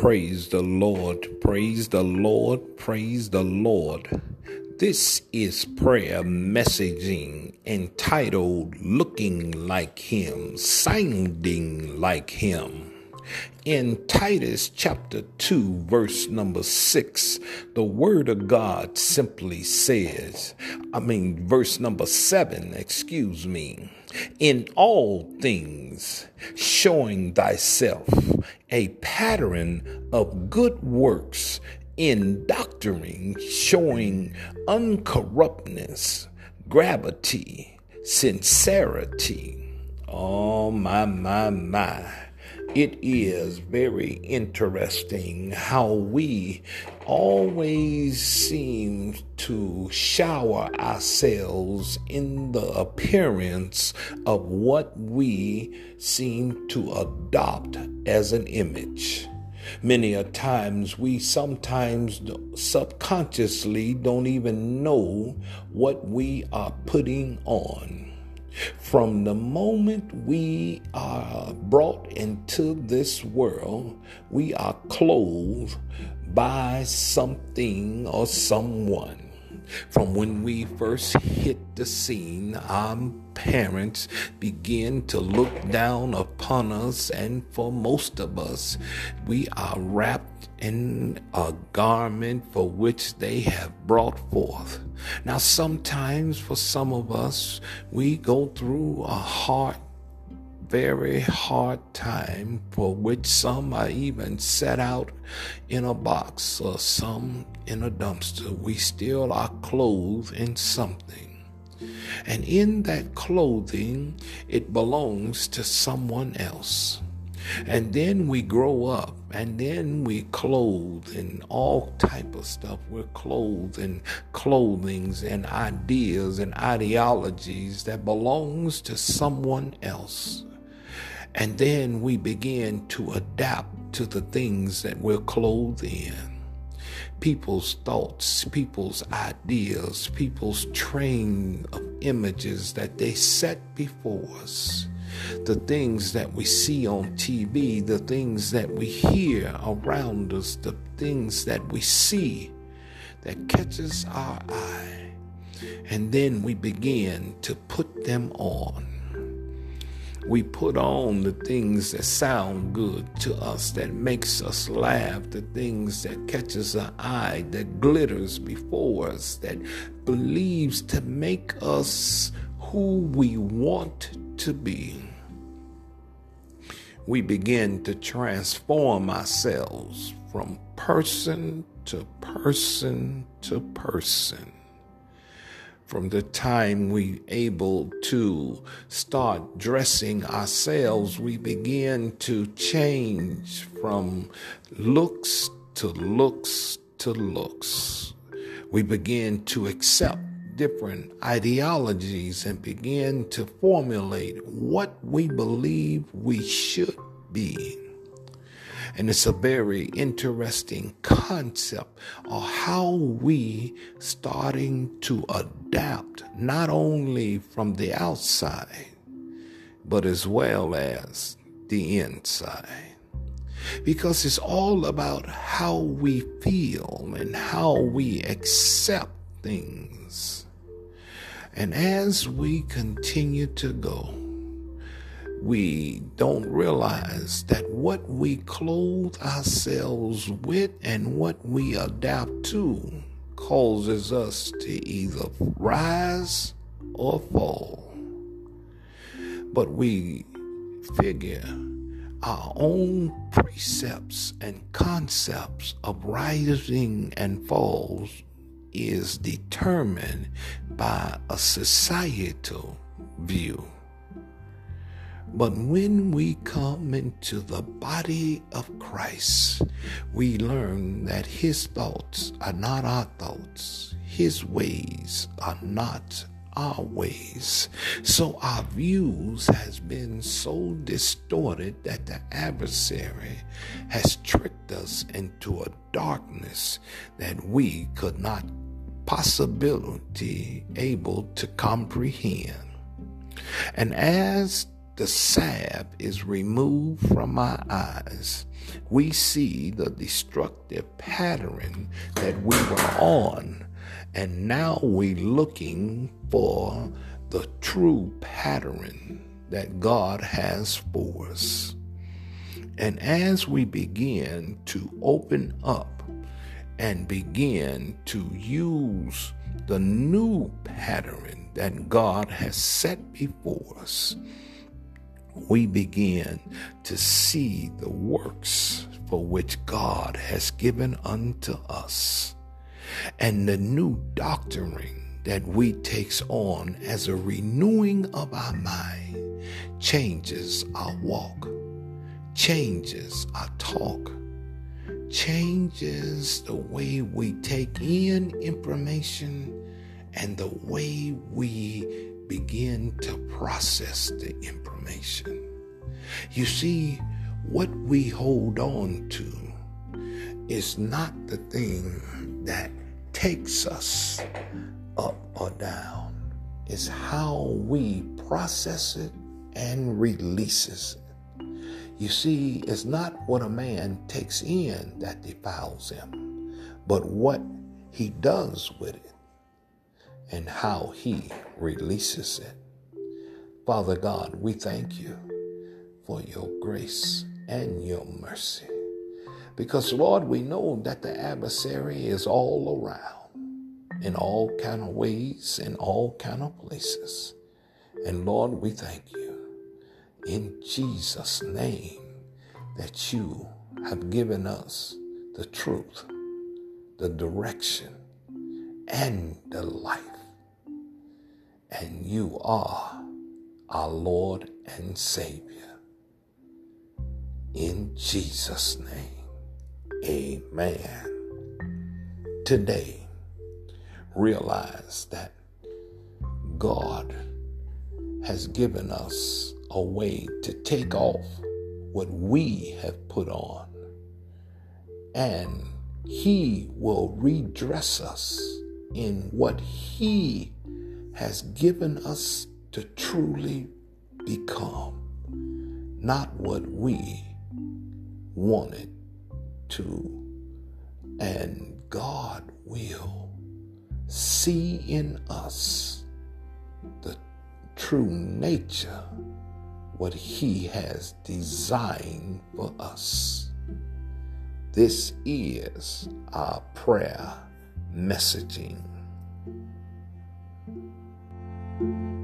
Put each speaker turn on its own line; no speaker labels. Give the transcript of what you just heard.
Praise the Lord, praise the Lord, praise the Lord. This is prayer messaging entitled Looking Like Him, Sounding Like Him. In Titus chapter 2, verse number 6, the word of God simply says, I mean, verse number 7, excuse me, in all things, showing thyself a pattern of good works in doctrine, showing uncorruptness, gravity, sincerity. Oh, my, my, my it is very interesting how we always seem to shower ourselves in the appearance of what we seem to adopt as an image. Many a times we sometimes subconsciously don't even know what we are putting on. From the moment we are brought into this world, we are clothed by something or someone. From when we first hit the scene, our parents begin to look down upon us, and for most of us, we are wrapped in a garment for which they have brought forth. Now, sometimes for some of us, we go through a hard very hard time for which some are even set out in a box or some in a dumpster. We still are clothed in something. And in that clothing, it belongs to someone else. And then we grow up and then we clothe in all type of stuff. We're clothed in clothings and ideas and ideologies that belongs to someone else. And then we begin to adapt to the things that we're clothed in. People's thoughts, people's ideas, people's train of images that they set before us. The things that we see on TV, the things that we hear around us, the things that we see that catches our eye. And then we begin to put them on we put on the things that sound good to us, that makes us laugh, the things that catches our eye, that glitters before us, that believes to make us who we want to be. We begin to transform ourselves from person to person to person from the time we able to start dressing ourselves we begin to change from looks to looks to looks. We begin to accept different ideologies and begin to formulate what we believe we should be and it's a very interesting concept of how we starting to adapt not only from the outside, but as well as the inside. Because it's all about how we feel and how we accept things. And as we continue to go, we don't realize that what we clothe ourselves with and what we adapt to causes us to either rise or fall. But we figure our own precepts and concepts of rising and falls is determined by a societal view. But when we come into the body of Christ, we learn that His thoughts are not our thoughts, His ways are not our ways. So our views has been so distorted that the adversary has tricked us into a darkness that we could not possibility able to comprehend. And as the salve is removed from our eyes, we see the destructive pattern that we were on, and now we're looking for the true pattern that God has for us. And as we begin to open up and begin to use the new pattern that God has set before us, we begin to see the works for which God has given unto us and the new doctrine that we takes on as a renewing of our mind changes our walk changes our talk changes the way we take in information and the way we begin to process the information. You see, what we hold on to is not the thing that takes us up or down. It's how we process it and releases it. You see, it's not what a man takes in that defiles him, but what he does with it and how He releases it. Father God, we thank you for your grace and your mercy. Because, Lord, we know that the adversary is all around in all kind of ways, in all kind of places. And Lord, we thank you in Jesus' name that you have given us the truth, the direction, and the life and you are our Lord and Savior. In Jesus' name, amen. Today, realize that God has given us a way to take off what we have put on, and He will redress us in what He has given us to truly become, not what we wanted to. And God will see in us the true nature, what He has designed for us. This is our prayer messaging. Thank you.